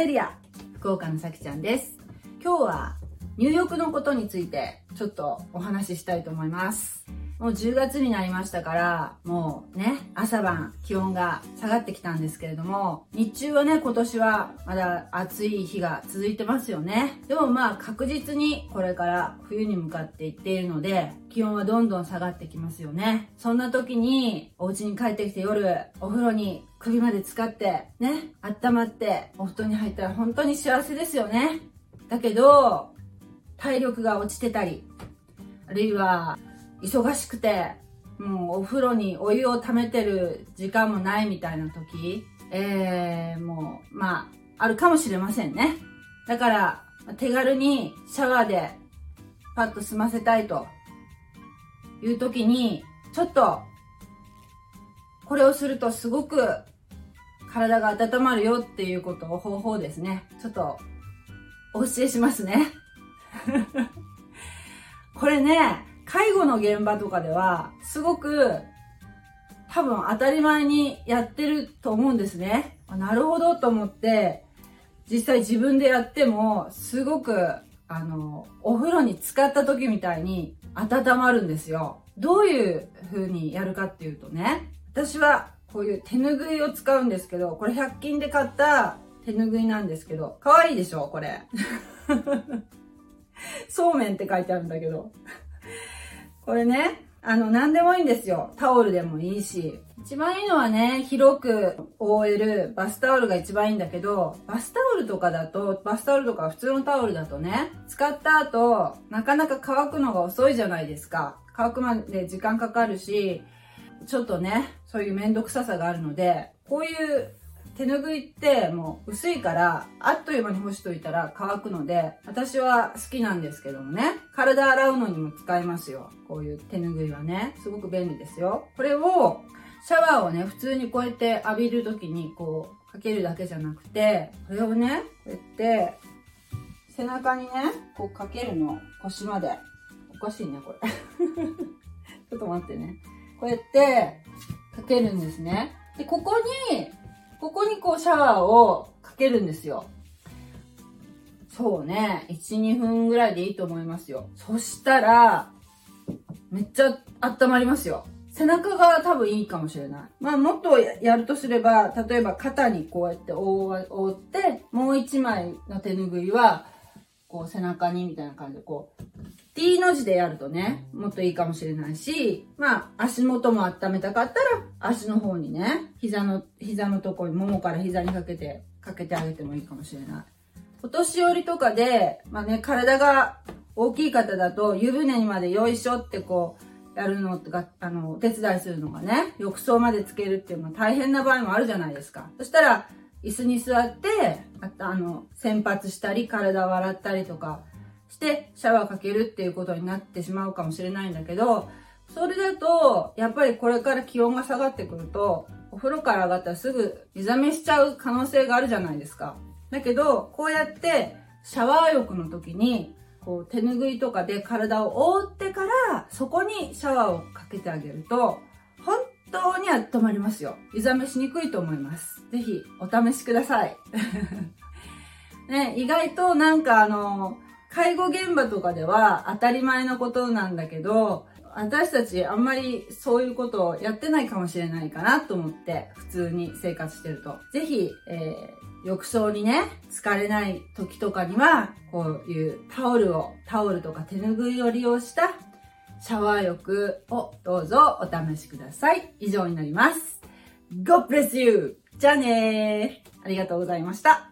レリア福岡のさきちゃんです。今日は入浴のことについてちょっとお話ししたいと思います。もう10月になりましたから、もうね、朝晩気温が下がってきたんですけれども、日中はね、今年はまだ暑い日が続いてますよね。でもまあ確実にこれから冬に向かっていっているので、気温はどんどん下がってきますよね。そんな時に、お家に帰ってきて夜、お風呂に首まで使って、ね、温まってお布団に入ったら本当に幸せですよね。だけど、体力が落ちてたり、あるいは忙しくて、もうお風呂にお湯を溜めてる時間もないみたいな時、えー、もう、まあ、あるかもしれませんね。だから、手軽にシャワーでパッと済ませたいという時に、ちょっと、これをするとすごく体が温まるよっていうことを方法ですね。ちょっとお教えしますね。これね、介護の現場とかでは、すごく多分当たり前にやってると思うんですね。なるほどと思って、実際自分でやっても、すごく、あの、お風呂に浸かった時みたいに温まるんですよ。どういう風にやるかっていうとね、私はこういう手ぬぐいを使うんですけど、これ100均で買った手ぬぐいなんですけど、かわいいでしょこれ。そうめんって書いてあるんだけど。これね、あの、何でもいいんですよ。タオルでもいいし。一番いいのはね、広く覆えるバスタオルが一番いいんだけど、バスタオルとかだと、バスタオルとか普通のタオルだとね、使った後、なかなか乾くのが遅いじゃないですか。乾くまで時間かかるし、ちょっとね、そういうめんどくささがあるので、こういう手ぬぐいってもう薄いからあっという間に干しといたら乾くので私は好きなんですけどもね。体洗うのにも使えますよ。こういう手ぬぐいはね。すごく便利ですよ。これをシャワーをね普通にこうやって浴びる時にこうかけるだけじゃなくてこれをねこうやって背中にねこうかけるの。腰まで。おかしいねこれ。ちょっと待ってね。こうやってかけるんですね。でここにここにこうシャワーをかけるんですよ。そうね、1、2分ぐらいでいいと思いますよ。そしたら、めっちゃ温まりますよ。背中が多分いいかもしれない。まあもっとやるとすれば、例えば肩にこうやって覆って、もう1枚の手ぬぐいは、こう背中にみたいな感じでこう、T の字でやるとね、もっといいかもしれないし、まあ、足元も温めたかったら、足の方にね、膝の、膝のとこに、ももから膝にかけて、かけてあげてもいいかもしれない。お年寄りとかで、まあね、体が大きい方だと、湯船にまでよいしょってこう、やるのとか、あの、お手伝いするのがね、浴槽までつけるっていうのは大変な場合もあるじゃないですか。そしたら、椅子に座って、ああの、洗髪したり、体を洗ったりとか、してシャワーかけるっていうことになってしまうかもしれないんだけど、それだと、やっぱりこれから気温が下がってくると、お風呂から上がったらすぐ目覚めしちゃう可能性があるじゃないですか。だけど、こうやってシャワー浴の時に、こう手ぬぐいとかで体を覆ってから、そこにシャワーをかけてあげると、本当に温まりますよ。湯冷めしにくいと思います。ぜひお試しください。ね、意外となんかあの、介護現場とかでは当たり前のことなんだけど、私たちあんまりそういうことをやってないかもしれないかなと思って、普通に生活してると。ぜひ、えー、浴槽にね、疲れない時とかには、こういうタオルを、タオルとか手ぬぐいを利用したシャワー浴をどうぞお試しください。以上になります。God bless you! じゃあねーありがとうございました。